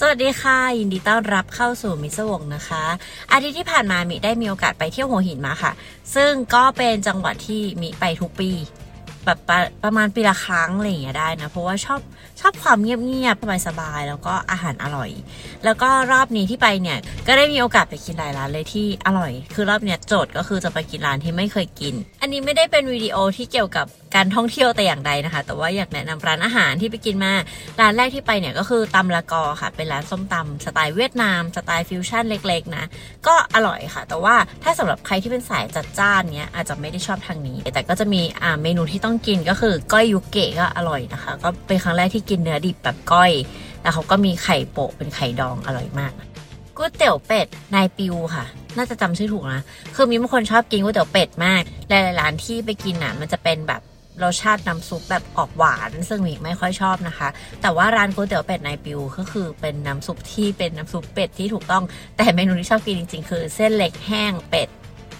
สวัสดีค่ะ ยินดีต้อนรับเข้าสู่มิสวงนะคะ อาทิตย์ที่ผ่านมามิได้มีโอกาสไปเที่ยวหัวหินมาค่ะ ซึ่งก็เป็นจังหวัดที่มิไปทุกปี แบบประประมาณปีละครั้งอะไรอย่างเงี้ยได้นะ เพราะว่าชอบชอบความเงียบๆสบายๆแล้วก็อาหารอร่อย แล้วก็รอบนี้ที่ไปเนี่ยก็ได้มีโอกาสไปกินหลายร้านเลยที่อร่อย คือรอบเนี้ยโจทย์ก็คือจะไปกินร้านที่ไม่เคยกิน อันนี้ไม่ได้เป็นวิดีโอที่เกี่ยวกับการท่องเที่ยวแต่อย่างใดนะคะ แต่ว่าอยากแนะนำร้านอาหารที่ไปกินมา ร้านแรกที่ไปเนี่ยก็คือตำละกอค่ะ เป็นร้านส้มตำสไตล์เวียดนาม สไตล์ฟิวชั่นเล็กๆนะ ก็อร่อยค่ะ แต่ว่าถ้าสำหรับใครที่เป็นสายจัดจ้านเนี้ยอาจจะไม่ได้ชอบทางนี้ แต่ก็จะมีอ่าเมนูที่ต้องกินก็คือก้อยยุเกะก็อร่อยนะคะ ก็เป็นครั้งแรกที่กินเนื้อดิบแบบก้อย แล้วเขาก็มีไข่โปะเป็นไข่ดองอร่อยมากก๋วยเตี๋ยวเป็ดนายปิวค่ะ น่าจะจำชื่อถูกนะ คือมีบางคนชอบกินก๋วยเตี๋ยวเป็ดมากหลายๆร้านที่ไปกินอะ มันจะเป็นแบบ รสชาติน้ำซุปแบบออกหวาน ซึ่งมิไม่ค่อยชอบนะคะ แต่ว่าร้านก๋วยเตี๋ยวเป็ดนายปิวก็คือเป็นน้ำซุปที่เป็นน้ำซุปเป็ดที่ถูกต้อง แต่เมนูที่ชอบกินจริงๆ คือเส้นเล็กแห้งเป็ด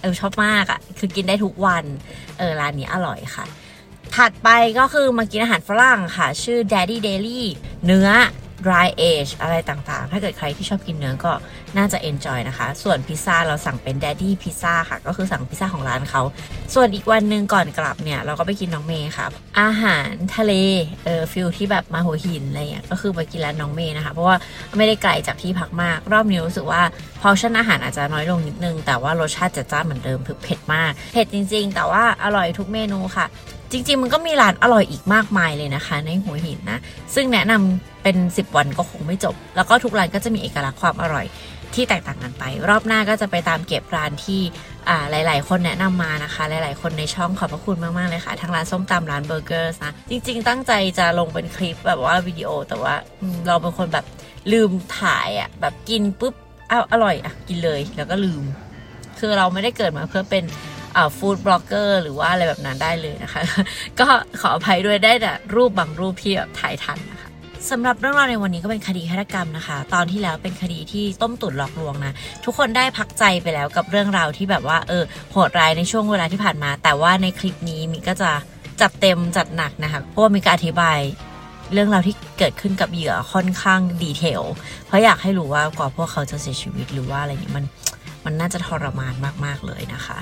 เออชอบมากอะ่ะ คือกินได้ทุกวัน เออร้านนี้อร่อยค่ะ ถัดไปก็คือมากินอาหารฝรั่งค่ะ ชื่อ Daddy Daily เนื้อ dry age อะไรต่างๆ ถ้าเกิดใครที่ชอบกินเนื้อก็น่าจะ enjoy นะคะ ส่วนพิซซ่าเราสั่งเป็น Daddy Pizza ค่ะ ก็คือสั่งพิซซ่าของร้านเขา ส่วนอีกวันหนึ่งก่อนกลับเนี่ย เราก็ไปกินน้องเมย์ค่ะ อาหารทะเล เออฟิลที่แบบมาหัวหินอะไรเงี้ย ก็คือไปกินร้านน้องเมย์นะคะ เพราะว่าไม่ได้ไกลจากที่พักมาก รอบนี้รู้สึกว่าพอชั่นอาหารอาจจะน้อยลงนิดนึง แต่ว่ารสชาติจัดจ้านเหมือนเดิมคือเผ็ดมาก เผ็ดจริง ๆ แต่ว่าอร่อยทุกเมนูค่ะจริงๆ มันก็มีร้านอร่อยอีกมากมายเลยนะคะ ในหัวหินนะ ซึ่งแนะนำ เป็น 10 วันก็คงไม่จบ แล้วก็ทุกร้านก็จะมีเอกลักษณ์ความอร่อยที่แตกต่างกันไป รอบหน้าก็จะไปตามเก็บร้านที่อ่าหลาย ๆ คนแนะนำมานะคะ หลาย ๆ คนในช่องขอบพระคุณมาก ๆ เลยค่ะ ทั้งร้านส้มตำร้านเบอร์เกอร์นะ จริง ๆ ตั้งใจจะลงเป็นคลิปแบบว่าวิดีโอ แต่ว่าเราเป็นคนแบบลืมถ่ายอะ่ะแบบกินปุ๊บอ้าวอร่อยอะกินเลยแล้วก็ลืม คือเราไม่ได้เกิดมาเพื่อเป็นฟู้ดบล็อกเกอร์หรือว่าอะไรแบบนั้นได้เลยนะคะ ก็ขออภัยด้วยได้แต่รูปบางรูปที่แบบถ่ายทันนะคะ สำหรับเรื่องราวในวันนี้ก็เป็นคดีฆาตกรรมนะคะ ตอนที่แล้วเป็นคดีที่ต้มตุ๋นหลอกลวงนะ ทุกคนได้พักใจไปแล้วกับเรื่องราวที่แบบว่าเออโหดร้ายในช่วงเวลาที่ผ่านมา แต่ว่าในคลิปนี้มิก็จะจัดเต็มจัดหนักนะคะ เพราะว่ามีการอธิบายเรื่องราวที่เกิดขึ้นกับเหยื่อค่อนข้างดีเทล เพราะอยากให้รู้ว่ากว่าพวกเขาจะเสียชีวิตหรือว่าอะไรเงี้มันมันน่าจะทรมานมากๆเลยนะคะ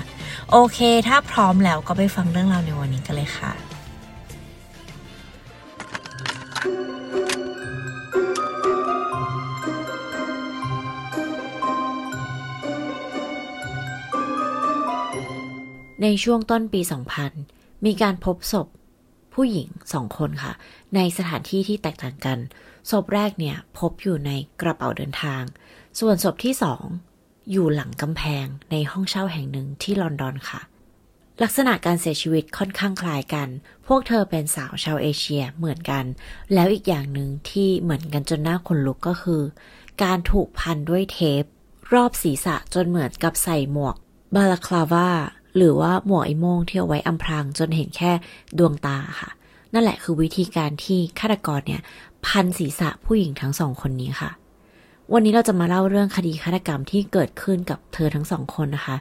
โอเค ถ้าพร้อมแล้วก็ไปฟังเรื่องราวในวันนี้กันเลยค่ะ ในช่วงต้นปี 2000 มีการพบศพผู้หญิงสองคนค่ะ ในสถานที่ที่แตกต่างกัน ศพแรกเนี่ยพบอยู่ในกระเป๋าเดินทาง ส่วนศพที่สองอยู่หลังกำแพงในห้องเช่าแห่งหนึ่งที่ลอนดอนค่ะ ลักษณะการเสียชีวิตค่อนข้างคล้ายกัน พวกเธอเป็นสาวชาวเอเชียเหมือนกัน แล้วอีกอย่างหนึ่งที่เหมือนกันจนหน้าขนลุกก็คือ การถูกพันด้วยเทป รอบศีรษะจนเหมือนกับใส่หมวกบาลาคลาวา หรือว่าหมวกไอ้โมงที่เอาไว้อำพรางจนเห็นแค่ดวงตาค่ะ นั่นแหละคือวิธีการที่ฆาตกรเนี่ย พันศีรษะผู้หญิงทั้งสองคนนี้ค่ะ วันนี้เราจะมาเล่าเรื่องคดีฆาตกรรมที่เกิดขึ้นกับเธอทั้งสองคนนะคะ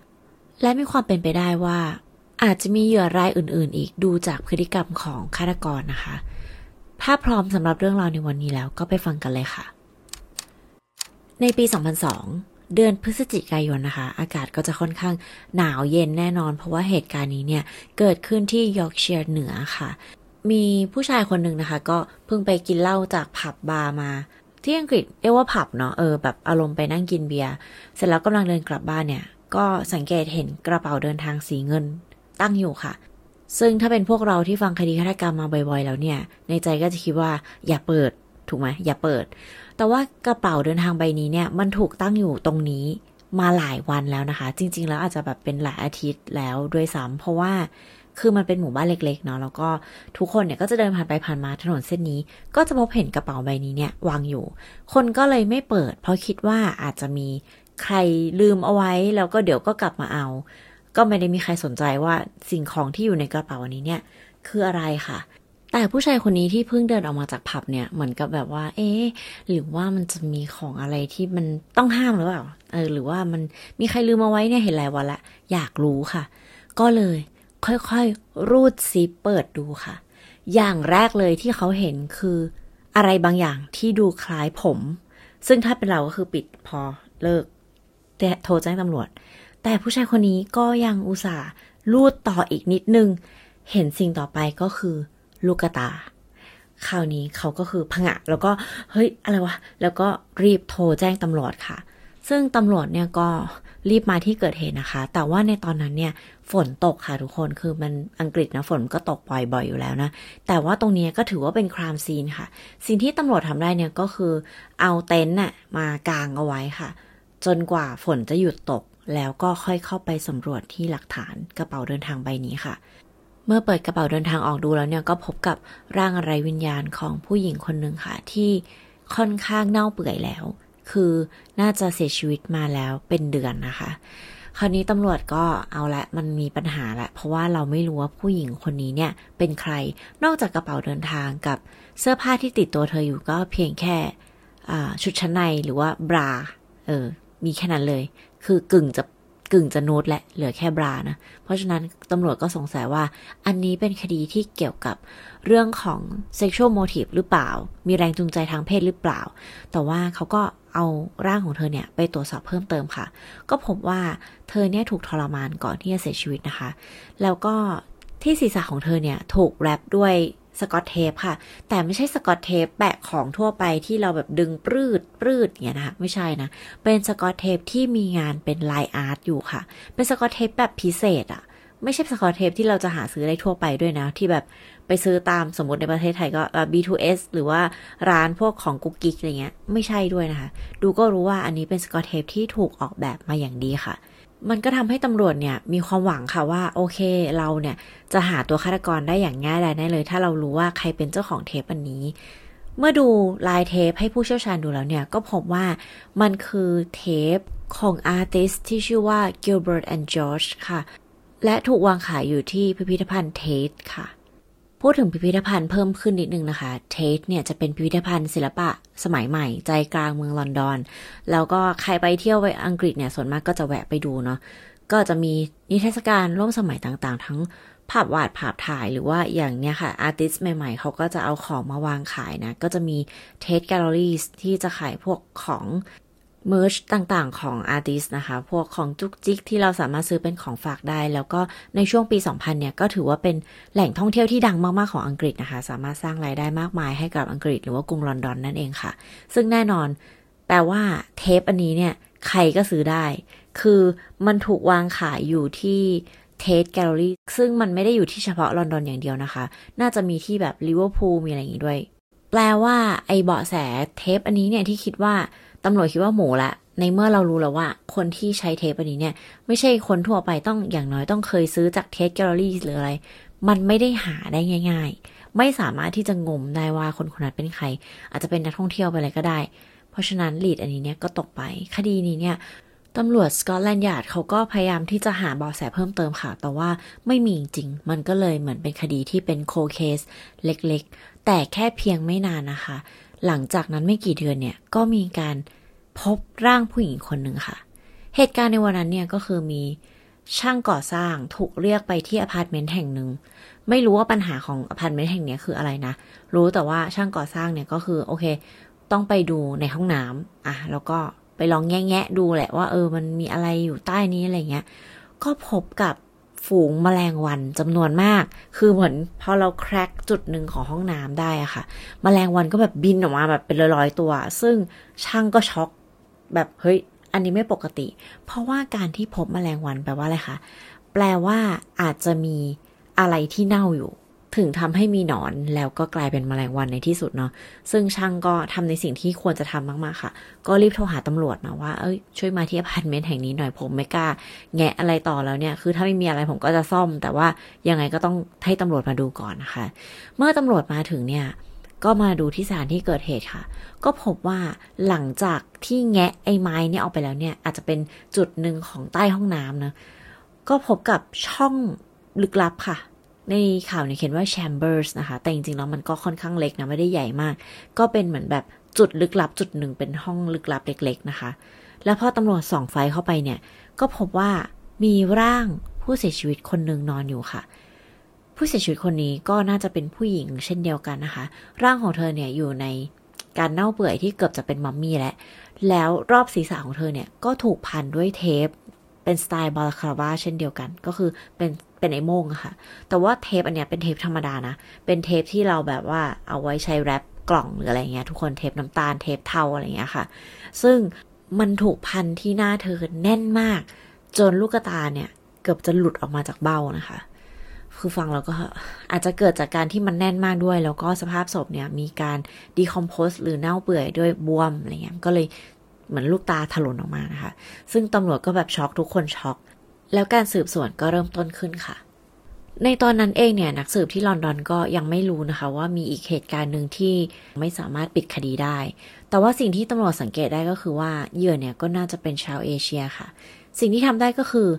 และมีความเป็นไปได้ว่า อาจจะมีเหยื่อรายอื่น ๆ อีกดูจากพฤติกรรมของฆาตกรนะคะ ถ้าพร้อมสำหรับเรื่องราวในวันนี้แล้วก็ไปฟังกันเลยค่ะ ในปี 2002 เดือนพฤศจิกายนนะคะ อากาศก็จะค่อนข้างหนาวเย็นแน่นอน เพราะว่าเหตุการณ์นี้เนี่ย เกิดขึ้นที่ยอร์กเชียร์เหนือค่ะ มีผู้ชายคนหนึ่งนะคะ ก็เพิ่งไปกินเหล้าจากผับบาร์มา ที่อังกฤษเรียกว่าผับเนาะเออแบบอารมณ์ไปนั่งกินเบียร์เสร็จแล้วกำลังเดินกลับบ้านเนี่ย ก็สังเกตเห็นกระเป๋าเดินทางสีเงินตั้งอยู่ค่ะซึ่งถ้าเป็นพวกเราที่ฟังคดีฆาตกรรมมาบ่อยๆ แล้วเนี่ย ในใจก็จะคิดว่าอย่าเปิดถูกไหมอย่าเปิด แต่ว่ากระเป๋าเดินทางใบนี้เนี่ยมันถูกตั้งอยู่ตรงนี้มาหลายวันแล้วนะคะ จริง ๆ แล้วอาจจะแบบเป็นหลายอาทิตย์แล้วด้วยซ้ำเพราะว่าคือมันเป็นหมู่บ้านเล็ก ๆ เนาะแล้วก็ทุกคนเนี่ยก็จะเดินผ่านไปผ่านมาถนนเส้นนี้ ก็จะพบเห็นกระเป๋าใบนี้เนี่ยวางอยู่ คนก็เลยไม่เปิด เพราะคิดว่าอาจจะมีใครลืมเอาไว้ แล้วก็เดี๋ยวก็กลับมาเอา ก็ไม่ได้มีใครสนใจว่าสิ่งของที่อยู่ในกระเป๋าอันนี้เนี่ย คืออะไรค่ะ แต่ผู้ชายคนนี้ที่เพิ่งเดินออกมาจากผับเนี่ยเหมือนกับแบบว่า เอ๊หรือว่ามันจะมีของอะไรที่มันต้องห้ามหรือเปล่าเออหรือว่ามันมีใครลืมเอาไว้เนี่ยเห็นหลายวันละ อยากรู้ค่ะ ก็เลย ค่อยๆ รูดซิปเปิดดูค่ะ อย่างแรกเลยที่เขาเห็นคืออะไรบางอย่างที่ดูคล้ายผม ซึ่งถ้าเป็นเราก็คือปิดพอเลิกแต่โทรแจ้งตำรวจ แต่ผู้ชายคนนี้ก็ยังอุตส่าห์ลูดต่ออีกนิดนึง เห็นสิ่งต่อไปก็คือ ลูกตา คราวนี้เขาก็คือผงะ แล้วก็เฮ้ยอะไรวะ แล้วก็รีบโทรแจ้งตำรวจค่ะ ซึ่งตำรวจเนี่ยก็รีบมาที่เกิดเหตุนะคะ แต่ว่าในตอนนั้นเนี่ยฝนตกค่ะทุกคน คือมันอังกฤษนะฝนก็ตกบ่อยๆอยู่แล้วนะ แต่ว่าตรงนี้ก็ถือว่าเป็นครามซีนค่ะ สิ่งที่ตำรวจทำได้เนี่ยก็คือเอาเต็นท์น่ะมากางเอาไว้ค่ะ จนกว่าฝนจะหยุดตก แล้วก็ค่อยเข้าไปสำรวจที่หลักฐานกระเป๋าเดินทางใบนี้ค่ะ เมื่อเปิดกระเป๋าเดินทางออกดูแล้วเนี่ยก็พบกับร่างไรวิญญาณของผู้หญิงคนหนึ่งค่ะ ที่ค่อนข้างเน่าเปื่อยแล้ว คือน่าจะเสียชีวิตมาแล้วเป็นเดือนนะคะ คราวนี้ตำรวจก็เอาละมันมีปัญหาละ เพราะว่าเราไม่รู้ว่าผู้หญิงคนนี้เนี่ยเป็นใครนอกจากกระเป๋าเดินทางกับเสื้อผ้าที่ติดตัวเธออยู่ก็เพียงแค่ชุดชั้นในหรือว่าบราเออมีแค่นั้นเลย คือกึ่งจะ กึ่งจะน้ตแหละเหลือแค่บรานะ เพราะฉะนั้นตำรวจก็สงสัยว่า อันนี้เป็นคดีที่เกี่ยวกับเรื่องของ sexual motive หรือเปล่า มีแรงจูงใจทางเพศหรือเปล่า แต่ว่าเขาก็เอาร่างของเธอเนี่ยไปตรวจสอบเพิ่มเติมค่ะ ก็พบว่าเธอเนี่ยถูกทรมานก่อนที่จะเสียชีวิตนะคะ แล้วก็ที่ศีรษะของเธอเนี่ยถูก wrap ด้วย สกอตเทปค่ะ แต่ไม่ใช่สกอตเทปแปะของทั่วไปที่เราแบบดึงปรืดปรืดเนี่ยนะคะไม่ใช่นะ เป็นสกอตเทปที่มีงานเป็นลาย art อยู่ค่ะ เป็นสกอตเทปแบบพิเศษอะไม่ใช่สกอตเทปที่เราจะหาซื้อได้ทั่วไปด้วยนะ ที่แบบไปซื้อตามสมมติในประเทศไทยก็ B2S หรือว่าร้านพวกของกุ๊กกิ๊กอะไรเงี้ย ไม่ใช่ด้วยนะคะ ดูก็รู้ว่าอันนี้เป็นสกอตเทปที่ถูกออกแบบมาอย่างดีค่ะ มันก็ทำให้ตำรวจเนี่ยมีความหวังค่ะว่าโอเคเราเนี่ยจะหาตัวฆาตกรได้อย่างง่ายดายแน่เลย ถ้าเรารู้ว่าใครเป็นเจ้าของเทปอันนี้ เมื่อดูลายเทปให้ผู้เชี่ยวชาญดูแล้วเนี่ย ก็พบว่ามันคือเทปของ artist ที่ชื่อว่า Gilbert and George ค่ะ และถูกวางขายอยู่ที่พิพิธภัณฑ์ Tate ค่ะ พูดถึงพิพิธภัณฑ์เพิ่มขึ้นนิดนึงนะคะ Tate เนี่ยจะเป็นพิพิธภัณฑ์ศิลปะสมัยใหม่ ใจกลางเมืองลอนดอน แล้วก็ใครไปเที่ยวไปอังกฤษเนี่ยส่วนมากก็จะแวะไปดูเนาะ ก็จะมีนิทรรศการร่วมสมัยต่างๆ ทั้งภาพวาดภาพถ่ายหรือว่าอย่างเนี้ยค่ะ artist ใหม่ๆ เขาก็จะเอาของมาวางขายนะ ก็จะมี Tate Gallery ที่จะขายพวกของ merch ต่างๆ ของ artist นะคะ พวกของจุกจิกที่เราสามารถซื้อเป็นของฝากได้ แล้วก็ในช่วงปี 2000 เนี่ย ก็ถือว่าเป็นแหล่งท่องเที่ยวที่ดังมากๆ ของอังกฤษนะคะ สามารถสร้างรายได้มากมายให้กับอังกฤษหรือว่ากรุงลอนดอนนั่นเองค่ะ ซึ่งแน่นอนแปลว่าเทปอันนี้เนี่ย ใครก็ซื้อได้ คือมันถูกวางขายอยู่ที่ Tate Gallery ซึ่งมันไม่ได้อยู่ที่เฉพาะลอนดอนอย่างเดียวนะคะ น่าจะมีที่แบบลิเวอร์พูลมีอะไรอย่างนี้ด้วย แปลว่าไอเบาะแสเทปอันนี้เนี่ยที่คิดว่า ตำรวจคิดว่าหมูละ ในเมื่อเรารู้แล้วว่า คนที่ใช้เทปอันนี้เนี่ย ไม่ใช่คนทั่วไปต้องอย่างน้อยต้องเคยซื้อจาก Tate Gallery หรืออะไร มันไม่ได้หาได้ง่าย ๆ ไม่สามารถที่จะงมได้ว่าคนคนนั้นเป็นใคร อาจจะเป็นนักท่องเที่ยวไปเลยก็ได้ เพราะฉะนั้นลีดอันนี้เนี่ยก็ตกไป คดีนี้เนี่ยตำรวจสกอตแลนด์ยาร์ดเขาก็พยายามที่จะหาเบอแสเพิ่มเติมค่ะ แต่ว่าไม่มีจริง มันก็เลยเหมือนเป็นคดีที่เป็นโคเคสเล็กๆ แต่แค่เพียงไม่นานนะคะ หลังจากนั้นไม่กี่เดือนเนี่ยก็มีการพบร่างผู้หญิงคนหนึ่งค่ะ เหตุการณ์ในวันนั้นเนี่ยก็คือมีช่างก่อสร้างถูกเรียกไปที่อพาร์ตเมนต์แห่งหนึ่ง ไม่รู้ว่าปัญหาของอพาร์ตเมนต์แห่งนี้คืออะไรนะ รู้แต่ว่าช่างก่อสร้างเนี่ยก็คือโอเค ต้องไปดูในห้องน้ำอะแล้วก็ไปลองแงะดูแหละว่าเออมันมีอะไรอยู่ใต้นี้อะไรเงี้ย ก็พบกับ ฝูงแมลงวันจำนวนมาก คือเหมือนพอเรา crack จุดหนึ่งของห้องน้ำได้อะค่ะแมลงวันก็แบบบินออกมาแบบเป็นร้อยๆตัว ซึ่งช่างก็ช็อกแบบเฮ้ย อันนี้ไม่ปกติ เพราะว่าการที่พบแมลงวันแปลว่าอะไรคะ แปลว่าอาจจะมีอะไรที่เน่าอยู่ ถึงทำให้มีหนอนแล้วก็กลายเป็นแมลงวันในที่สุดเนาะซึ่งช่างก็ทำในสิ่งที่ควรจะทำมากๆค่ะ ก็รีบโทรหาตำรวจนะว่าเอ้ยช่วยมาที่อพาร์ตเมนต์แห่งนี้หน่อยผมไม่กล้าแงะอะไรต่อแล้วเนี่ย คือถ้าไม่มีอะไรผมก็จะซ่อม แต่ว่ายังไงก็ต้องให้ตำรวจมาดูก่อนนะคะ เมื่อตำรวจมาถึงเนี่ยก็มาดูที่สถานที่เกิดเหตุค่ะ ก็พบว่าหลังจากที่แงะไอ้ไม้เนี่ยออกไปแล้วเนี่ย อาจจะเป็นจุดหนึ่งของใต้ห้องน้ำนะ ก็พบกับช่องลึกลับค่ะ ในข่าวเนี่ยเขียนว่า chambers นะคะ แต่จริงๆแล้วมันก็ค่อนข้างเล็กนะ ไม่ได้ใหญ่มาก ก็เป็นเหมือนแบบจุดลึกลับจุดหนึ่งเป็นห้องลึกลับเล็ก ๆ นะคะ แล้วพอตำรวจส่องไฟเข้าไปเนี่ย ก็พบว่ามีร่างผู้เสียชีวิตคนหนึ่งนอนอยู่ค่ะ ผู้เสียชีวิตคนนี้ก็น่าจะเป็นผู้หญิงเช่นเดียวกันนะคะ ร่างของเธอเนี่ยอยู่ในการเน่าเปื่อยที่เกือบจะเป็นมัมมี่แล้ว แล้วรอบศีรษะของเธอเนี่ยก็ถูกพันด้วยเทป เป็นสไตล์บาลคาราบาเช่นเดียวกัน ก็คือเป็นเป็นไอโมงอะค่ะ แต่ว่าเทปอันเนี้ยเป็นเทปธรรมดานะ เป็นเทปที่เราแบบว่าเอาไว้ใช้แรปกล่องหรืออะไรเงี้ยทุกคนเทปน้ำตาลเทปเทาอะไรเงี้ยค่ะ ซึ่งมันถูกพันที่หน้าเธอแน่นมาก จนลูกตาเนี่ยเกือบจะหลุดออกมาจากเบ้านะคะ คือฟังแล้วก็อาจจะเกิดจากการที่มันแน่นมากด้วย แล้วก็สภาพศพเนี่ยมีการดีคอมโพสหรือเน่าเปื่อยด้วยบวมอะไรเงี้ยก็เลย เหมือนลูกตาถลนออกมานะคะ ซึ่งตำรวจก็แบบช็อกทุกคนช็อก แล้วการสืบสวนก็เริ่มต้นขึ้นค่ะ ในตอนนั้นเองเนี่ยนักสืบที่ลอนดอนก็ยังไม่รู้นะคะ ว่ามีอีกเหตุการณ์หนึ่งที่ไม่สามารถปิดคดีได้ แต่ว่าสิ่งที่ตำรวจสังเกตได้ก็คือว่าเหยื่อเนี่ยก็น่าจะเป็นชาวเอเชียค่ะ สิ่งที่ทำได้ก็คือ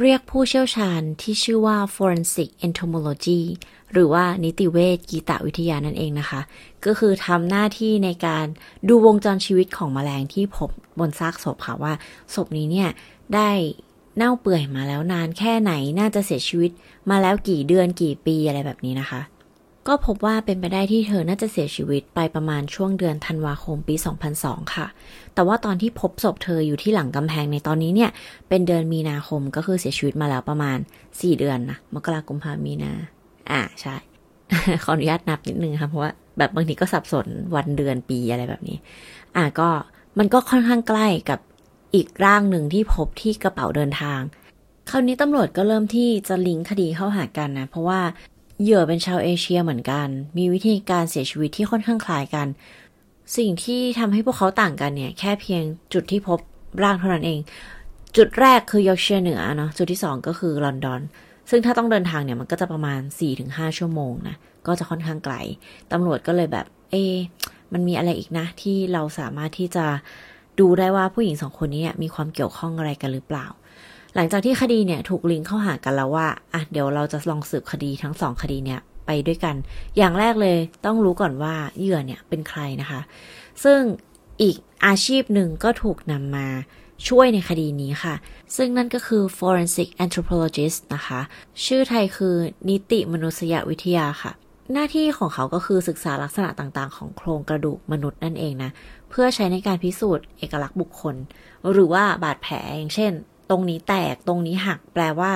เรียกผู้เชี่ยวชาญที่ชื่อว่า forensic entomology หรือว่านิติเวชกีตวิทยานั่นเองนะคะ ก็คือทำหน้าที่ในการดูวงจรชีวิตของแมลงที่พบบนซากศพค่ะว่าศพนี้เนี่ยได้เน่าเปื่อยมาแล้วนานแค่ไหนน่าจะเสียชีวิตมาแล้วกี่เดือนกี่ปีอะไรแบบนี้นะคะ ก็พบว่าเป็นไปได้ที่เธอน่าจะเสียชีวิตไปประมาณช่วงเดือนธันวาคมปี 2002 ค่ะ แต่ว่าตอนที่พบศพเธออยู่ที่หลังกำแพงในตอนนี้เนี่ย เป็นเดือนมีนาคมก็คือเสียชีวิตมาแล้วประมาณ 4 เดือนนะมกราคมพามีนา อ่าใช่ ขออนุญาตนับนิดนึงค่ะเพราะว่าแบบบางทีก็สับสนวันเดือนปีอะไรแบบนี้ อ่าก็มันก็ค่อนข้างใกล้กับอีกร่างหนึ่งที่พบที่กระเป๋าเดินทาง คราวนี้ตำรวจก็เริ่มที่จะลิงก์คดีเข้าหากันนะ เพราะว่าเหยื่อเป็นชาวเอเชียเหมือนกัน มีวิธีการเสียชีวิตที่ค่อนข้างคล้ายกัน สิ่งที่ทำให้พวกเขาต่างกันเนี่ย แค่เพียงจุดที่พบร่างเท่านั้นเอง จุดแรกคือ ยอร์กเชียร์เหนือเนาะ จุดที่สองก็คือลอนดอน ซึ่งถ้าต้องเดินทางเนี่ยมันก็จะประมาณ 4-5 ชั่วโมงนะ ก็จะค่อนข้างไกล ตำรวจก็เลยแบบ เอ มันมีอะไรอีกนะ ที่เราสามารถที่จะดูได้ว่าผู้หญิงสองคนนี้มีความเกี่ยวข้องอะไรกันหรือเปล่า หลังจากที่คดีเนี่ยถูกลิงก์เข้าหากันแล้วว่า อะ เดี๋ยวเราจะลองสืบคดีทั้งสองคดีเนี่ยไปด้วยกัน อย่างแรกเลยต้องรู้ก่อนว่าเหยื่อเนี่ยเป็นใครนะคะ ซึ่งอีกอาชีพหนึ่งก็ถูกนำมา ช่วยในคดีนี้ค่ะ ซึ่งนั่นก็คือ forensic anthropologist นะคะ ชื่อไทยคือนิติมนุษยวิทยาค่ะ หน้าที่ของเขาก็คือศึกษาลักษณะต่างๆ ของโครงกระดูกมนุษย์นั่นเองนะ เพื่อใช้ในการพิสูจน์เอกลักษณ์บุคคล หรือว่าบาดแผลอย่างเช่น ตรงนี้แตกตรงนี้หักแปลว่า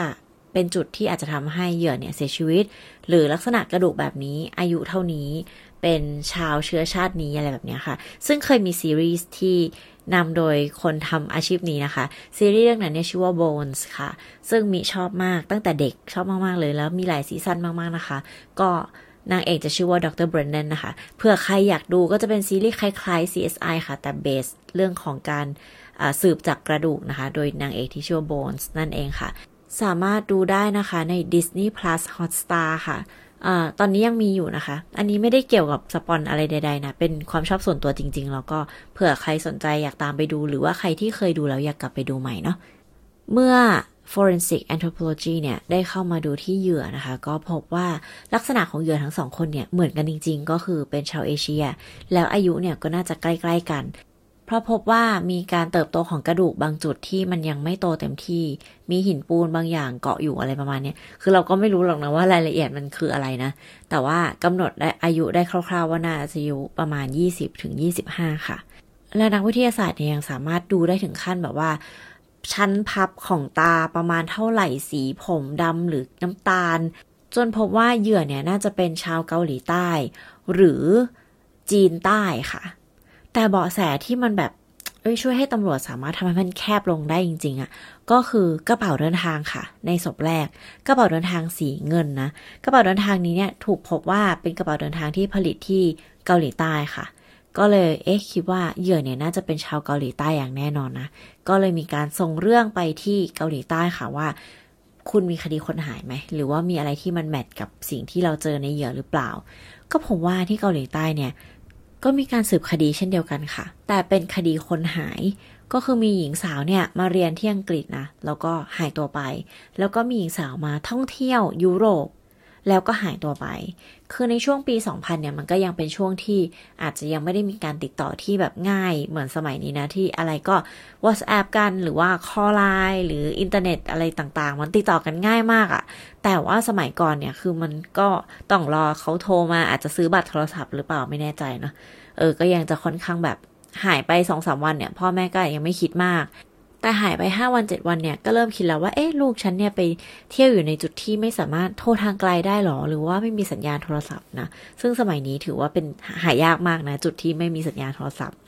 เป็นจุดที่อาจจะทำให้เหยื่อเนี่ยเสียชีวิต หรือลักษณะกระดูกแบบนี้อายุเท่านี้ เป็นชาวเชื้อชาตินี้อะไรแบบนี้ค่ะ ซึ่งเคยมีซีรีส์ที่ นำโดยคนทำอาชีพนี้นะคะ ซีรีส์เรื่องนั้นเนี่ยชื่อว่า Bones ค่ะ ซึ่งมี่ชอบมากตั้งแต่เด็กชอบมาก ๆ เลยแล้วมีหลาย season มาก ๆ นะคะ ก็นางเอกจะชื่อว่าดรเบรน n นนะคะเผื่อใครอยากดูก็จะเป็นซีรีส์คล้าย ๆ CSI ค่ะ แต่ basedเรื่องของการสืบจากกระดูกนะคะ โดยนางเอกที่ชื่อว่า Bones นั่นเองค่ะ สามารถดูได้นะคะใน Disney Plus Hotstar ค่ะ อตอนนี้ยังมีอยู่นะคะ อันนี้ไม่ได้เกี่ยวกับสปอนอะไรใดๆนะเป็นความชอบส่วนตัวจริง ๆ แล้วก็เผื่อใครสนใจอยากตามไปดู หรือว่าใครที่เคยดูแล้วอยากกลับไปดูใหม่เนาะเมื่อ forensic anthropology เนี่ยได้เข้ามาดูที่เหยื่อนะคะ ก็พบว่าลักษณะของเหยื่อทั้งสองคนเนี่ยเหมือนกันจริง ๆ ก็คือเป็นชาวเอเชีย แล้วอายุเนี่ยก็น่าจะใกล้ ๆ กัน ราะพบว่ามีการเติบโตของกระดูกบางจุดที่มันยังไม่โตเต็มที่ มีหินปูนบางอย่างเกาะอยู่อะไรประมาณนี้คือเราก็ไม่รู้หรอกนะว่ารายละเอียดมันคืออะไรนะ แต่ว่ากำหนดได้อายุได้คร่าวๆว่าน่าจะอายุประมาณ 20-25 ค่ะ และนักวิทยาศาสตร์เนี่ยยังสามารถดูได้ถึงขั้นแบบว่าชั้นพับของตาประมาณเท่าไหร่สีผมดำหรือน้ำตาล จนพบว่าเหยื่อเนี่ยน่าจะเป็นชาวเกาหลีใต้ หรือจีนใต้ค่ะ แต่เบาะแสที่มันแบบเอ้ยช่วยให้ตำรวจสามารถทำให้มันแคบลงได้จริง ๆอะ่ะก็คือกระเป๋าเดินทางค่ะ ในศพแรกกระเป๋าเดินทางสีเงินนะกระเป๋าเดินทางนี้เนี่ยถูกพบว่าเป็นกระเป๋าเดินทางที่ผลิตที่เกาหลีใต้ค่ะ ก็เลยเอ๊ะคิดว่าเหยื่อเนี่ยน่าจะเป็นชาวเกาหลีใต้อย่างแน่นอนนะก็เลยมีการส่งเรื่องไปที่เกาหลีใต้ค่ะว่า คุณมีคดีคนหายไหมหรือว่ามีอะไรที่มันแมทกับสิ่งที่เราเจอในเหยื่อหรือเปล่า ก็ผมว่าที่เกาหลีใต้เนี่ย ก็มีการสืบคดีเช่นเดียวกันค่ะ แต่เป็นคดีคนหาย ก็คือมีหญิงสาวเนี่ยมาเรียนที่อังกฤษนะ แล้วก็หายตัวไป แล้วก็มีหญิงสาวมาท่องเที่ยวยุโรป แล้วก็หายตัวไป คือในช่วงปี 2000 เนี่ย มันก็ยังเป็นช่วงที่อาจจะยังไม่ได้มีการติดต่อที่แบบง่ายเหมือนสมัยนี้นะ ที่อะไรก็ WhatsApp กันหรือว่า call line หรืออินเทอร์เน็ตอะไรต่างๆ มันติดต่อกันง่ายมากอะแต่ว่าสมัยก่อนเนี่ย คือมันก็ต้องรอเขาโทรมาอาจจะซื้อบัตรโทรศัพท์หรือเปล่าไม่แน่ใจเนาะเออ ก็ยังจะค่อนข้างแบบหายไปสองสามวันเนี่ย พ่อแม่ก็ยังไม่คิดมาก แต่หายไปห้าวันเจ็ดวันเนี่ยก็เริ่มคิดแล้วว่าเอ๊ะลูกฉันเนี่ยไปเที่ยวอยู่ในจุดที่ไม่สามารถโทรทางไกลได้หรอ หรือว่าไม่มีสัญญาณโทรศัพท์นะ ซึ่งสมัยนี้ถือว่าเป็นหายากมากนะ จุดที่ไม่มีสัญญาณโทรศัพท์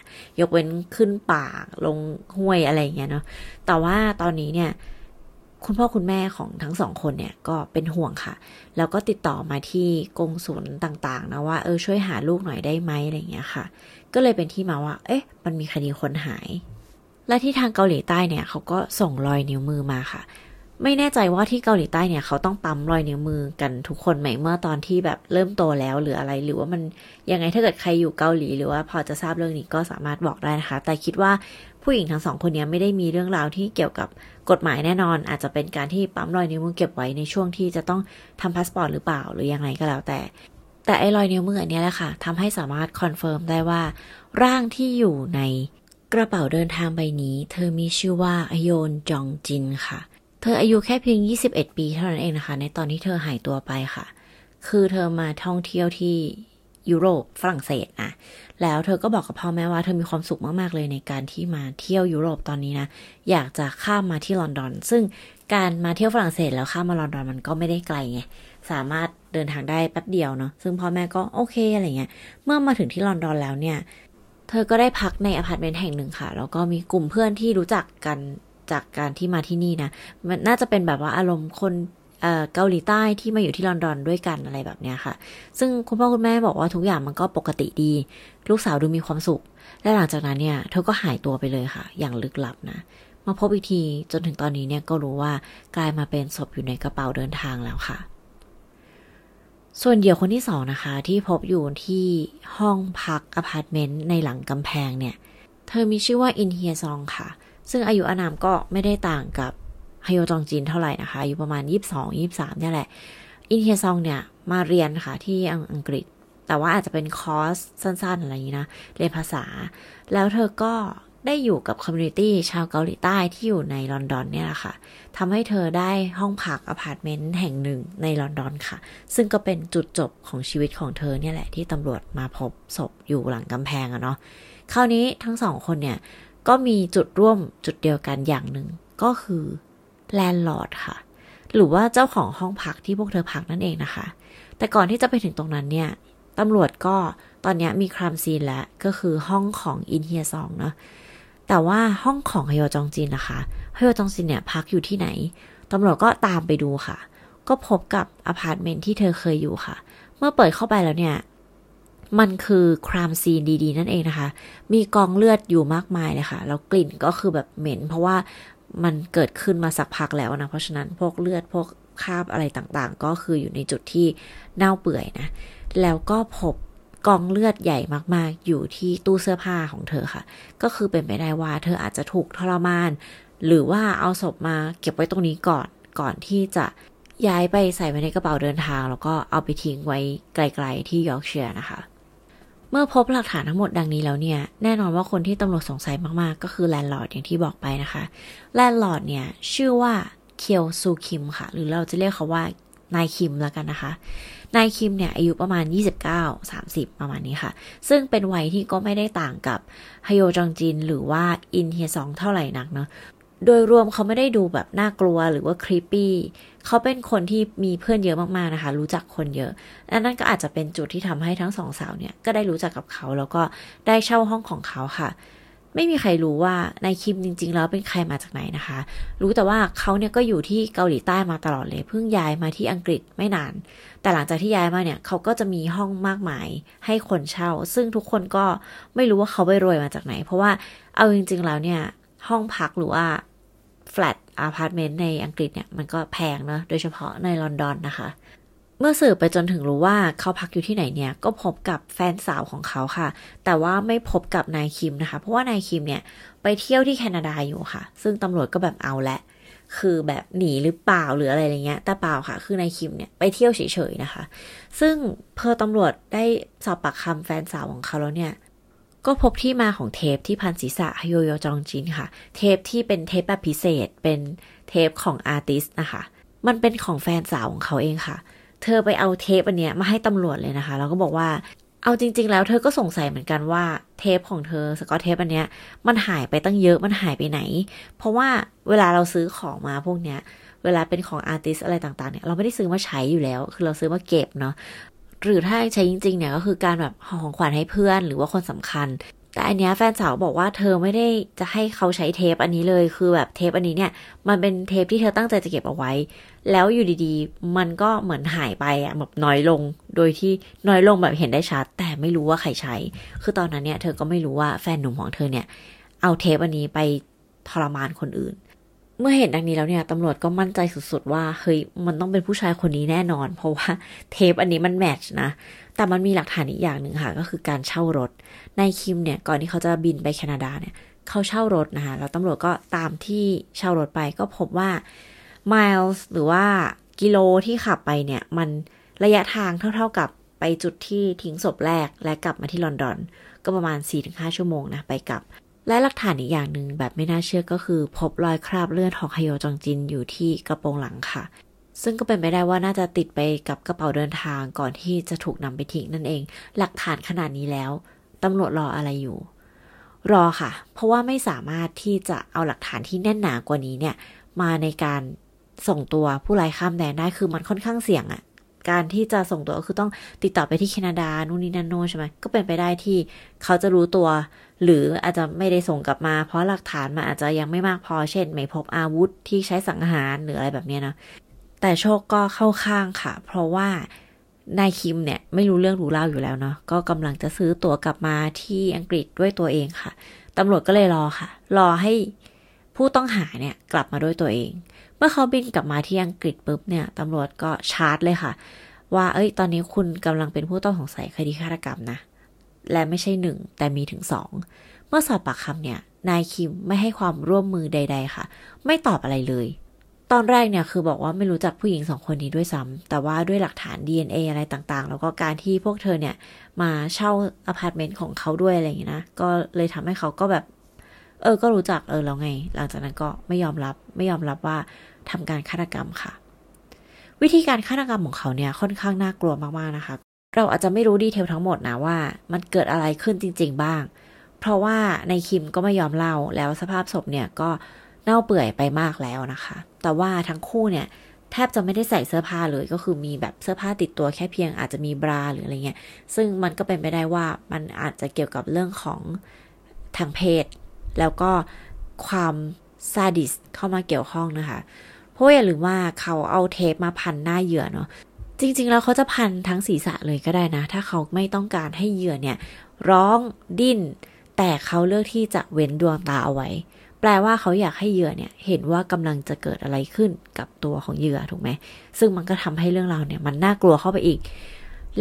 ยกเว้นขึ้นป่าลงห้วยอะไรเงี้ยเนาะแต่ว่าตอนนี้เนี่ยคุณพ่อคุณแม่ของทั้งสองคนเนี่ยก็เป็นห่วงค่ะ แล้วก็ติดต่อมาที่กงศูนต่างๆนะว่าเออช่วยหาลูกหน่อยได้ไหมอะไรเงี้ยค่ะ ก็เลยเป็นที่มาว่า เอ๊ะ มันมีคดีคนหาย และที่ทางเกาหลีใต้เนี่ยเขาก็ส่งรอยนิ้วมือมาค่ะ ไม่แน่ใจว่าที่เกาหลีใต้เนี่ยเขาต้องปั๊มรอยนิ้วมือกันทุกคนไหมเมื่อตอนที่แบบเริ่มโตแล้วหรืออะไร หรือว่ามันยังไงถ้าเกิดใครอยู่เกาหลี หรือว่าพอจะทราบเรื่องนี้ก็สามารถบอกได้นะคะ แต่คิดว่าผู้หญิงทั้งสองคนนี้ไม่ได้มีเรื่องราวที่เกี่ยวกับกฎหมายแน่นอน อาจจะเป็นการที่ปั๊มรอยนิ้วมือเก็บไว้ในช่วงที่จะต้องทำพาสปอร์ตหรือเปล่าหรือยังไงก็แล้วแต่ แต่ไอ้รอยนิ้วมืออันนี้แหละค่ะทำให้สามารถ confirm ได้ว่า ร่างที่อยู่ใน กระเป๋าเดินทางใบนี้ เธอมีชื่อว่าฮโยจองจินค่ะ เธออายุแค่เพียง 21 ปีเท่านั้นเองนะคะ ในตอนที่เธอหายตัวไปค่ะ คือเธอมาท่องเที่ยวที่ยุโรปฝรั่งเศสนะแล้วเธอก็บอกกับพ่อแม่ว่าเธอมีความสุขมาก ๆ เลยในการที่มาเที่ยวยุโรปตอนนี้นะ อยากจะข้ามมาที่ลอนดอน ซึ่งการมาเที่ยวฝรั่งเศสแล้วข้ามมาลอนดอนมันก็ไม่ได้ไกลไง สามารถเดินทางได้แป๊บเดียวเนาะ ซึ่งพ่อแม่ก็โอเคอะไรเงี้ย เมื่อมาถึงที่ลอนดอนแล้วเนี่ย เธอก็ได้พักในอพาร์ตเมนต์แห่งหนึ่งค่ะ แล้วก็มีกลุ่มเพื่อนที่รู้จักกันจากการที่มาที่นี่นะ มันน่าจะเป็นแบบว่าอารมณ์คนเกาหลีใต้ที่มาอยู่ที่ลอนดอนด้วยกันอะไรแบบเนี้ยค่ะ ซึ่งคุณพ่อคุณแม่บอกว่าทุกอย่างมันก็ปกติดี ลูกสาวดูมีความสุข และหลังจากนั้นเนี่ยเธอก็หายตัวไปเลยค่ะ อย่างลึกลับนะ มาพบอีกทีจนถึงตอนนี้เนี่ยก็รู้ว่ากลายมาเป็นศพอยู่ในกระเป๋าเดินทางแล้วค่ะ ส่วนเหยื่อคนที่สองนะคะ ที่พบอยู่ที่ห้องพักอพาร์ตเมนต์ในหลังกำแพงเนี่ย เธอมีชื่อว่าอินเฮียซองค่ะ ซึ่งอายุอานามก็ไม่ได้ต่างกับฮโยจองจินเท่าไหร่นะคะอายุประมาณ 22 23เนี่ยแหละ อินเฮียซองเนี่ยมาเรียนค่ะที่อังกฤษ แต่ว่าอาจจะเป็นคอร์สสั้นๆ อะไรอย่างนี้นะ เรียนภาษา แล้วเธอก็ ได้อยู่กับ community ชาวเกาหลีใต้ที่อยู่ในลอนดอนเนี่ยแหละค่ะทำให้เธอได้ห้องพักอพาร์ตเมนต์แห่งหนึ่งในลอนดอนค่ะ ซึ่งก็เป็นจุดจบของชีวิตของเธอเนี่ยแหละที่ตำรวจมาพบศพอยู่หลังกำแพงอะเนาะคราวนี้ทั้งสองคนเนี่ย ก็มีจุดร่วมจุดเดียวกันอย่างหนึ่งก็คือ landlord ค่ะ หรือว่าเจ้าของห้องพักที่พวกเธอพักนั่นเองนะคะ แต่ก่อนที่จะไปถึงตรงนั้นเนี่ยตำรวจก็ตอนนี้มี crime scene แล้ว ก็คือห้องของอินเฮียซองเนาะ แต่ว่าห้องของฮยอจองจินนะคะฮยอจองจินเนี่ยพักอยู่ที่ไหนตำรวจก็ตามไปดูค่ะ ก็พบกับอพาร์ตเมนต์ที่เธอเคยอยู่ค่ะ เมื่อเปิดเข้าไปแล้วเนี่ย มันคือครามซีนดีๆ นั่นเองนะคะ มีกองเลือดอยู่มากมายเลยค่ะ แล้วกลิ่นก็คือแบบเหม็น เพราะว่ามันเกิดขึ้นมาสักพักแล้วนะ เพราะฉะนั้นพวกเลือดพวกคราบอะไรต่างๆ ก็คืออยู่ในจุดที่เน่าเปื่อยนะ แล้วก็พบ กองเลือดใหญ่มากๆ อยู่ที่ตู้เสื้อผ้าของเธอค่ะ ก็คือเป็นไปได้ว่าเธออาจจะถูกทรมาน หรือว่าเอาศพมาเก็บไว้ตรงนี้ก่อนก่อนที่จะย้ายไปใส่ไว้ในกระเป๋าเดินทาง แล้วก็เอาไปทิ้งไว้ไกลๆที่ยอร์กเชียร์นะคะ เมื่อพบหลักฐานทั้งหมดดังนี้แล้วเนี่ย แน่นอนว่าคนที่ตำรวจสงสัยมากๆ ก็คือ landlord อย่างที่บอกไปนะคะ landlord เนี่ยชื่อว่าเคียวซูคิมค่ะ หรือเราจะเรียกเขาว่านายคิมแล้วกันนะคะ นายคิมเนี่ยอายุประมาณ 29 30 ประมาณนี้ค่ะ ซึ่งเป็นวัยที่ก็ไม่ได้ต่างกับฮโยจองจินหรือว่าอินเฮียซองเท่าไหร่นักเนาะโดยรวมเขาไม่ได้ดูแบบน่ากลัวหรือว่าครีปปี้เขาเป็นคนที่มีเพื่อนเยอะมากๆนะคะ รู้จักคนเยอะและนั่นก็อาจจะเป็นจุดที่ทำให้ทั้งสองสาวเนี่ยก็ได้รู้จักกับเขาแล้วก็ได้เช่าห้องของเขาค่ะ ไม่มีใครรู้ว่านายคิมจริง ๆ แล้วเป็นใครมาจากไหนนะคะ รู้แต่ว่าเขาเนี่ยก็อยู่ที่เกาหลีใต้มาตลอดเลย เพิ่งย้ายมาที่อังกฤษไม่นาน แต่หลังจากที่ย้ายมาเนี่ยเขาก็จะมีห้องมากมายให้คนเช่า ซึ่งทุกคนก็ไม่รู้ว่าเขาไปรวยมาจากไหน เพราะว่าเอาจริง ๆ แล้วเนี่ยห้องพักหรือว่าแฟลตอพาร์ตเมนต์ในอังกฤษเนี่ยมันก็แพงเนาะโดยเฉพาะในลอนดอนนะคะ เมื่อสืบไปจนถึงรู้ว่าเขาพักอยู่ที่ไหนเนี่ย ก็พบกับแฟนสาวของเขาค่ะ แต่ว่าไม่พบกับนายคิมนะคะ เพราะว่านายคิมเนี่ยไปเที่ยวที่แคนาดาอยู่ค่ะ ซึ่งตำรวจก็แบบเอาแล้วคือแบบหนีหรือเปล่าหรืออะไรเงี้ย แต่เปล่าค่ะ คือนายคิมเนี่ยไปเที่ยวเฉยๆนะคะ ซึ่งพอตำรวจได้สอบปากคำแฟนสาวของเขาแล้วเนี่ย ก็พบที่มาของเทปที่พันศีรษะฮโยโยจองจินค่ะ เทปที่เป็นเทปแบบพิเศษ เป็นเทปของ artist นะคะ มันเป็นของแฟนสาวของเขาเองค่ะ เธอไปเอาเทปอันเนี้ยมาให้ตำรวจเลยนะคะ แล้วก็บอกว่า เอาจริง ๆ แล้วเธอก็สงสัยเหมือนกันว่าเทปของเธอสก๊อตเทปอันเนี้ย มันหายไปตั้งเยอะมันหายไปไหน เพราะว่าเวลาเราซื้อของมาพวกเนี้ย เวลาเป็นของอาร์ติสอะไรต่างๆเนี่ยเราไม่ได้ซื้อมาใช้อยู่แล้ว คือเราซื้อมาเก็บเนาะหรือถ้าใช้จริงๆเนี่ยก็คือการแบบของขวัญให้เพื่อนหรือว่าคนสำคัญ แต่อันเนี้ยแฟนสาวบอกว่าเธอไม่ได้จะให้เขาใช้เทปอันนี้เลย คือแบบเทปอันนี้เนี่ย มันเป็นเทปที่เธอตั้งใจจะเก็บเอาไว้ แล้วอยู่ดีๆ มันก็เหมือนหายไปอะแบบน้อยลง โดยที่น้อยลงแบบเห็นได้ชัด แต่ไม่รู้ว่าใครใช้ คือตอนนั้นเนี่ยเธอก็ไม่รู้ว่าแฟนหนุ่มของเธอเนี่ย เอาเทปอันนี้ไปทรมานคนอื่น เมื่อเห็นดังนี้แล้วเนี่ยตำรวจก็มั่นใจสุดๆ ว่าเฮ้ยมันต้องเป็นผู้ชายคนนี้แน่นอน เพราะว่าเทปอันนี้มันแมทช์นะ แต่มันมีหลักฐานอีกอย่างหนึ่งค่ะ ก็คือการเช่ารถนายคิมเนี่ยก่อนที่เขาจะบินไปแคนาดาเนี่ยเขาเช่ารถนะคะแล้วตำรวจก็ตามที่เช่ารถไปก็พบว่า miles หรือว่ากิโลที่ขับไปเนี่ย มันระยะทางเท่าๆกับไปจุดที่ทิ้งศพแรกและกลับมาที่ลอนดอน ก็ประมาณ 4-5 ชั่วโมงนะ ไปกลับ และหลักฐานอีกอย่างหนึ่งแบบไม่น่าเชื่อก็คือ พบรอยคราบเลือดของฮโยจองจินอยู่ที่กระโปรงหลังค่ะ ซึ่งก็เป็นไปได้ว่าน่าจะติดไปกับกระเป๋าเดินทางก่อนที่จะถูกนำไปทิ้งนั่นเอง หลักฐานขนาดนี้แล้วตำรวจรออะไรอยู่ รอค่ะ เพราะว่าไม่สามารถที่จะเอาหลักฐานที่แน่นหนากว่านี้เนี่ย มาในการส่งตัวผู้ไร้ข้ามแดนได้คือมันค่อนข้างเสี่ยงอะ การที่จะส่งตัวก็คือต้องติดต่อไปที่แคนาดานู่นนี่นั่นโน่ใช่ไหมก็เป็นไปได้ที่เขาจะรู้ตัว หรืออาจจะไม่ได้ส่งกลับมา เพราะหลักฐานมันอาจจะยังไม่มากพอเช่น ไม่พบอาวุธที่ใช้สังหารหรืออะไรแบบนี้นะแต่โชคก็เข้าข้างค่ะ เพราะว่านายคิมเนี่ยไม่รู้เรื่องรู้เล่าอยู่แล้วเนาะก็กำลังจะซื้อตั๋วกลับมาที่อังกฤษด้วยตัวเองค่ะตำรวจก็เลยรอค่ะ รอให้ผู้ต้องหาเนี่ยกลับมาด้วยตัวเอง เมื่อเขาบินกลับมาที่อังกฤษปุ๊บเนี่ยตำรวจก็ชาร์จเลยค่ะ ว่าเอ้ย ตอนนี้คุณกำลังเป็นผู้ต้องสงสัยคดีฆาตกรรมนะ และไม่ใช่หนึ่งแต่มีถึงสองเมื่อสอบปากคำเนี่ย นายคิมไม่ให้ความร่วมมือใด ๆ ค่ะ ไม่ตอบอะไรเลย ตอนแรกเนี่ยคือบอกว่าไม่รู้จักผู้หญิงสองคนนี้ด้วยซ้ำแต่ว่าด้วยหลักฐาน DNA อะไรต่างๆ แล้วก็การที่พวกเธอเนี่ยมาเช่าอพาร์ตเมนต์ของเขาด้วยอะไรอย่างนี้นะก็เลยทำให้เขาก็แบบ เออ ก็รู้จักเออแล้วไง หลังจากนั้นก็ไม่ยอมรับไม่ยอมรับว่าทำการฆาตกรรมค่ะ วิธีการฆาตกรรมของเขาเนี่ยค่อนข้างน่ากลัวมากๆนะคะ เราอาจจะไม่รู้ดีเทลทั้งหมดนะว่า มันเกิดอะไรขึ้นจริง ๆ บ้าง เพราะว่าในคิมก็ไม่ยอมเล่าแล้วสภาพศพเนี่ยก็เน่าเปื่อยไปมากแล้วนะคะ แต่ว่าทั้งคู่เนี่ยแทบจะไม่ได้ใส่เสื้อผ้าเลยก็คือมีแบบเสื้อผ้าติดตัวแค่เพียงอาจจะมีบราหรืออะไรเงี้ย ซึ่งมันก็เป็นไปได้ว่ามันอาจจะเกี่ยวกับเรื่องของทางเพศ แล้วก็ความซาดิสเข้ามาเกี่ยวข้องนะคะ เพราะอย่าลืมว่าเขาเอาเทปมาพันหน้าเหยื่อเนาะจริง ๆ แล้วเขาจะพันทั้งศีรษะเลยก็ได้นะ ถ้าเขาไม่ต้องการให้เหยื่อเนี่ย ร้องดิ้น แต่เขาเลือกที่จะเว้นดวงตาเอาไว้ แปลว่าเขาอยากให้เหยื่อเนี่ย เห็นว่ากำลังจะเกิดอะไรขึ้นกับตัวของเหยื่อถูกไหมซึ่งมันก็ทำให้เรื่องราวเนี่ย มันน่ากลัวเข้าไปอีก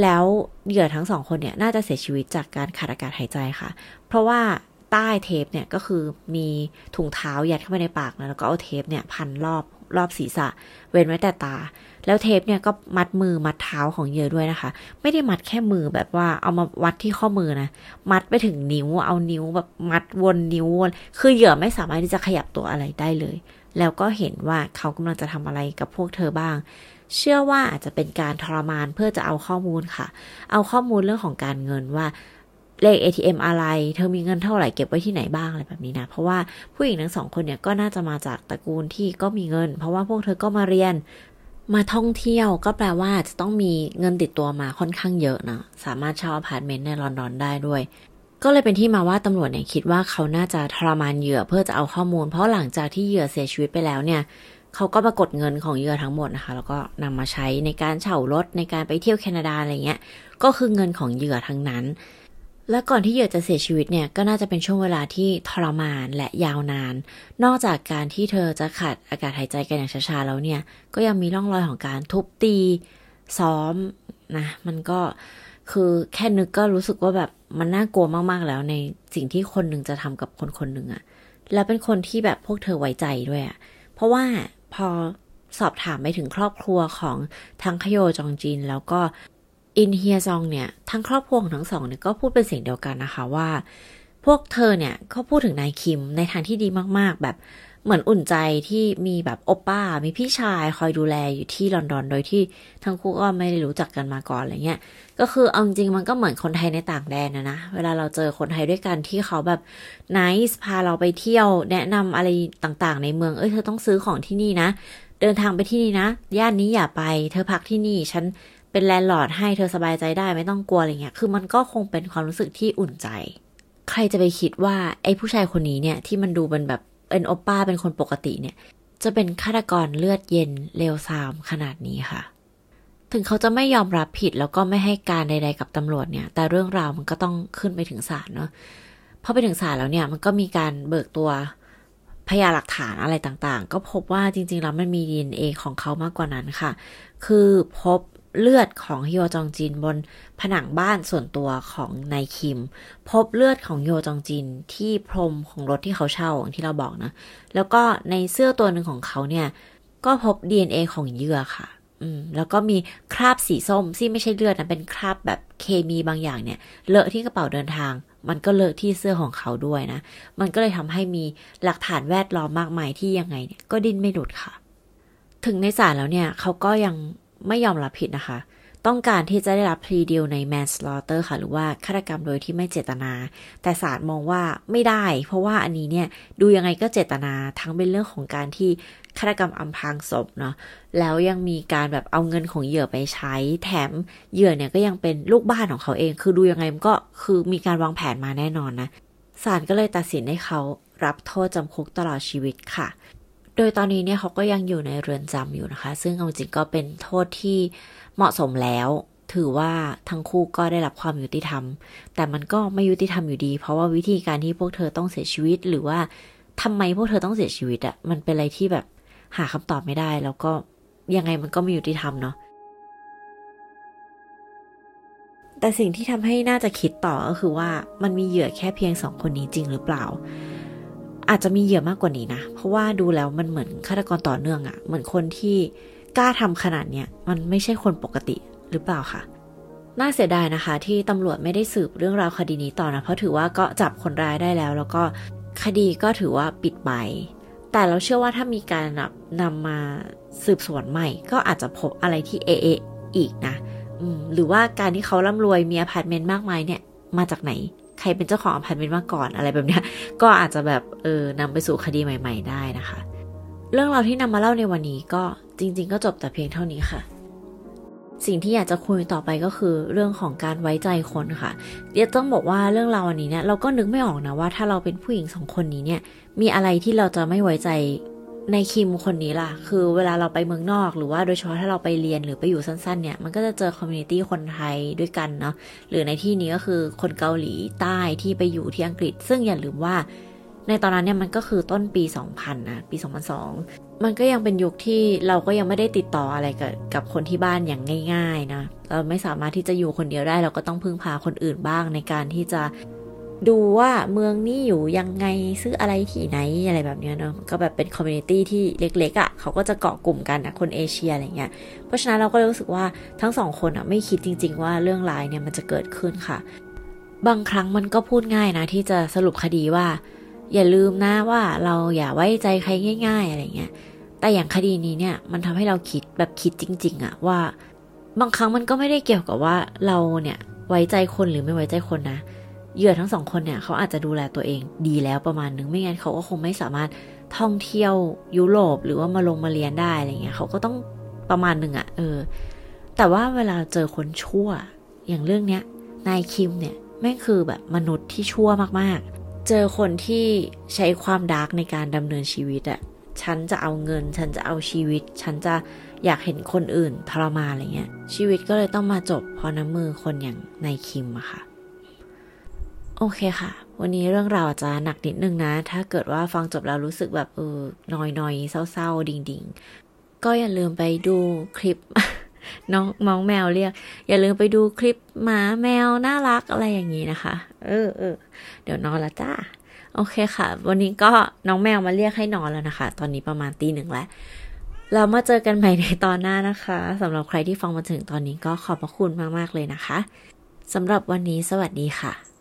แล้วเหยื่อทั้งสองคนเนี่ยน่าจะเสียชีวิตจากการขาดอากาศหายใจค่ะ เพราะว่า ใต้เทปเนี่ยก็คือมีถุงเท้ายัดเข้าไปในปากนะแล้วก็เอาเทปเนี่ยพันรอบรอบศีรษะ เว้นไว้แต่ตา แล้วเทปเนี่ยก็มัดมือมัดเท้าของเหยื่อด้วยนะคะ ไม่ได้มัดแค่มือแบบว่าเอามาวัดที่ข้อมือนะ มัดไปถึงนิ้วเอานิ้วแบบมัดวนนิ้ววนคือเหยื่อไม่สามารถที่จะขยับตัวอะไรได้เลย แล้วก็เห็นว่าเขากำลังจะทำอะไรกับพวกเธอบ้าง เชื่อว่าอาจจะเป็นการทรมานเพื่อจะเอาข้อมูลค่ะ เอาข้อมูลเรื่องของการเงินว่า เลข ATM อะไร เธอมีเงินเท่าไหร่เก็บไว้ที่ไหนบ้างอะไรแบบนี้นะ เพราะว่าผู้หญิงทั้งสองคนเนี่ยก็น่าจะมาจากตระกูลที่ก็มีเงิน เพราะว่าพวกเธอก็มาเรียนมาท่องเที่ยวก็แปลว่าจะต้องมีเงินติดตัวมาค่อนข้างเยอะนะสามารถเช่าอพาร์ตเมนต์ในลอนดอนได้ด้วย ก็เลยเป็นที่มาว่าตำรวจเนี่ยคิดว่าเขาน่าจะทรมานเหยื่อเพื่อจะเอาข้อมูล เพราะหลังจากที่เหยื่อเสียชีวิตไปแล้วเนี่ยเขาก็ปรากฏเงินของเหยื่อทั้งหมดนะคะ แล้วก็นำมาใช้ในการเช่ารถในการไปเที่ยวแคนาดาอะไรเงี้ยก็คือเงินของเหยื่อทั้งนั้น และก่อนที่เหยื่อจะเสียชีวิตเนี่ยก็น่าจะเป็นช่วงเวลาที่ทรมานและยาวนาน นอกจากการที่เธอจะขาดอากาศหายใจกันอย่างช้าๆแล้วเนี่ย ก็ยังมีร่องรอยของการทุบตี ซ้อมนะมันก็คือแค่นึกก็รู้สึกว่าแบบมันน่ากลัวมากๆแล้วในสิ่งที่คนหนึ่งจะทำกับคนคนหนึ่งอะแล้วเป็นคนที่แบบพวกเธอไว้ใจด้วยอะเพราะว่าพอสอบถามไปถึงครอบครัวของทั้งขโยจองจิน แล้วก็ อินเฮียซองเนี่ยทั้งครอบครัวของทั้งสองเนี่ยก็พูดเป็นเสียงเดียวกันนะคะว่า พวกเธอเนี่ยเขาพูดถึงนายคิมในทางที่ดีมาก ๆ แบบเหมือนอุ่นใจที่มีแบบโอป้า มีพี่ชายคอยดูแลอยู่ที่ลอนดอน โดยที่ทั้งคู่ก็ไม่ได้รู้จักกันมาก่อนอะไรเงี้ย ก็คือเอาจริงมันก็เหมือนคนไทยในต่างแดนนะนะ เวลาเราเจอคนไทยด้วยกันที่เขาแบบน i c e พาเราไปเที่ยวแนะนำอะไรต่างๆ ในเมือง เอ้ยเธอต้องซื้อของที่นี่นะ เดินทางไปที่นี่นะ ย่านนี้อย่าไป เธอพักที่นี่ ฉัน เป็นแลนด์ลอร์ดให้เธอสบายใจได้ไม่ต้องกลัวอะไรเงี้ย คือมันก็คงเป็นความรู้สึกที่อุ่นใจ ใครจะไปคิดว่าไอ้ผู้ชายคนนี้เนี่ยที่มันดูเป็นแบบเป็นโอป้าเป็นคนปกติเนี่ย จะเป็นฆาตกรเลือดเย็นเลวทรามขนาดนี้ค่ะ ถึงเขาจะไม่ยอมรับผิดแล้วก็ไม่ให้การใด ๆ กับตำรวจเนี่ย แต่เรื่องราวมันก็ต้องขึ้นไปถึงศาลเนาะพอไปถึงศาลแล้วเนี่ยมันก็มีการเบิกตัวพยานหลักฐานอะไรต่างๆ ก็พบว่าจริง ๆ แล้วมันมี DNA ของเขามากกว่านั้นค่ะ คือพบ เลือดของฮิโยจองจินบนผนังบ้านส่วนตัวของนายคิม พบเลือดของโยจองจินที่พรมของรถที่เขาเช่าอย่างที่เราบอกนะ แล้วก็ในเสื้อตัวหนึ่งของเขาเนี่ย ก็พบ DNA ของเหยื่อค่ะ อืม แล้วก็มีคราบสีส้มที่ไม่ใช่เลือดนะเป็นคราบแบบเคมีบางอย่างเนี่ย เลอะที่กระเป๋าเดินทาง มันก็เลอะที่เสื้อของเขาด้วยนะ มันก็เลยทำให้มีหลักฐานแวดล้อมมากมายที่ยังไงเนี่ยก็ดิ้นไม่หลุดค่ะ ถึงในศาลแล้วเนี่ยเขาก็ยัง ไม่ยอมรับผิดนะคะ ต้องการที่จะได้รับพลีเดียวใน manslaughter ค่ะ หรือว่าฆาตกรรมโดยที่ไม่เจตนา แต่ศาลมองว่าไม่ได้ เพราะว่าอันนี้เนี่ยดูยังไงก็เจตนาทั้งเป็นเรื่องของการที่ฆาตกรรมอำพรางศพเนาะแล้วยังมีการแบบเอาเงินของเหยื่อไปใช้ แถมเหยื่อเนี่ยก็ยังเป็นลูกบ้านของเขาเอง คือดูยังไงมันก็คือมีการวางแผนมาแน่นอนนะศาลก็เลยตัดสินให้เขารับโทษจำคุกตลอดชีวิตค่ะ โดยตอนนี้เนี่ยเขาก็ยังอยู่ในเรือนจำอยู่นะคะ ซึ่งเอาจริงก็เป็นโทษที่เหมาะสมแล้ว ถือว่าทั้งคู่ก็ได้รับความยุติธรรม แต่มันก็ไม่ยุติธรรมอยู่ดี เพราะว่าวิธีการที่พวกเธอต้องเสียชีวิต หรือว่าทำไมพวกเธอต้องเสียชีวิตอะมันเป็นอะไรที่แบบหาคำตอบไม่ได้ แล้วก็ยังไงมันก็ไม่ยุติธรรมเนาะแต่สิ่งที่ทำให้น่าจะคิดต่อก็คือว่ามันมีเหยื่อแค่เพียงสองคนนี้จริงหรือเปล่า อาจจะมีเหยื่อมากกว่านี้นะ เพราะว่าดูแล้วมันเหมือนฆาตกรต่อเนื่องอะ่ะเหมือนคนที่กล้าทำขนาดเนี้ยมันไม่ใช่คนปกติหรือเปล่าคะน่าเสียดายนะคะ ที่ตำรวจไม่ได้สืบเรื่องราวคดีนี้ต่อนะ เพราะถือว่าก็จับคนร้ายได้แล้ว แล้วก็คดีก็ถือว่าปิดไป แต่เราเชื่อว่าถ้ามีการนำมาสืบสวนใหม่ ก็อาจจะพบอะไรที่เอเออีกนะหรือว่าการที่เขาร่ำรวยมีอพาร์ตเมนต์มากมายเนี่ย มาจากไหน ใครเป็นเจ้าของอพาร์ตเมนต์มาก่อนอะไรแบบเนี้ย ก็อาจจะแบบเออนำไปสู่คดีใหม่ ๆ ได้นะคะ เรื่องราวที่นำมาเล่าในวันนี้ก็จริง ๆ ก็จบแต่เพียงเท่านี้ค่ะ สิ่งที่อยากจะคุยต่อไปก็คือเรื่องของการไว้ใจคนค่ะ เดี๋ยวต้องบอกว่าเรื่องราววันนี้เนี่ยเราก็นึกไม่ออกนะว่า ถ้าเราเป็นผู้หญิงสองคนนี้เนี่ย มีอะไรที่เราจะไม่ไว้ใจ ในคิมคนนี้ล่ะ คือเวลาเราไปเมืองนอก หรือว่าโดยเฉพาะถ้าเราไปเรียนหรือไปอยู่สั้นๆเนี่ย มันก็จะเจอคอมมูนิตี้คนไทยด้วยกันเนาะ หรือในที่นี้ก็คือคนเกาหลีใต้ที่ไปอยู่ที่อังกฤษ ซึ่งอย่าลืมว่า ในตอนนั้นเนี่ยมันก็คือต้นปี 2000นะปี 2002 มันก็ยังเป็นยุคที่เราก็ยังไม่ได้ติดต่ออะไรกับกับคนที่บ้านอย่างง่าย ๆนะ เราไม่สามารถที่จะอยู่คนเดียวได้ เราก็ต้องพึ่งพาคนอื่นบ้างในการที่จะ ดูว่าเมืองนี้อยู่ยังไงซื้ออะไรที่ไหนอะไรแบบเนี้ยเนาะก็แบบเป็น community ที่เล็กๆอะ่ะเขาก็จะเกาะกลุ่มกันนะคนเอเชียอะไรเงี้ยเพราะฉะนั้นเราก็รู้สึกว่าทั้งสองคนอะ่ะไม่คิดจริง ๆ ว่าเรื่องร้ายเนี่ยมันจะเกิดขึ้นค่ะ บางครั้งมันก็พูดง่ายนะ ที่จะสรุปคดีว่า อย่าลืมนะว่าเราอย่าไว้ใจใครง่าย ๆ อะไรเงี้ยแต่อย่างคดีนี้เนี่ยมันทำให้เราคิดแบบคิดจริง ๆอะว่า บางครั้งมันก็ไม่ได้เกี่ยวกับว่าเราเนี่ยไว้ใจคนหรือไม่ไว้ใจคนนะ เหยื่อทั้งสองคนเนี่ยเขาอาจจะดูแลตัวเองดีแล้วประมาณนึงไม่งั้นเขาก็คงไม่สามารถท่องเที่ยวยุโรปหรือว่ามาลงมาเรียนได้อะไรเงี้ยเขาก็ต้องประมาณหนึ่งอะเออ แต่ว่าเวลาเจอคนชั่ว อย่างเรื่องเนี้ยนายคิมเนี่ยแม่งคือแบบมนุษย์ที่ชั่วมากๆ เจอคนที่ใช้ความดาร์กในการดำเนินชีวิตอะฉันจะเอาเงิน ฉันจะเอาชีวิต ฉันจะอยากเห็นคนอื่นทรมานอะไรเงี้ย ชีวิตก็เลยต้องมาจบเพราะน้ำมือคนอย่างนายคิมอะค่ะ โอเคค่ะ วันนี้เรื่องราวจะหนักนิดนึงนะ ถ้าเกิดว่าฟังจบแล้วรู้สึกแบบเออนอยนอยเศร้าๆ ดิ่งๆ ก็อย่าลืมไปดูคลิปน้องมองแมวเรียก อย่าลืมไปดูคลิปหมาแมวน่ารักอะไรอย่างนี้นะคะ เออเออเดี๋ยวนอนละจ้า โอเคค่ะ วันนี้ก็น้องแมวมาเรียกให้นอนแล้วนะคะ ตอนนี้ประมาณตีหนึ่งแล้ว เรามาเจอกันใหม่ในตอนหน้านะคะสำหรับใครที่ฟังมาถึงตอนนี้ก็ขอบพระคุณมากๆเลยนะคะสำหรับวันนี้สวัสดีค่ะ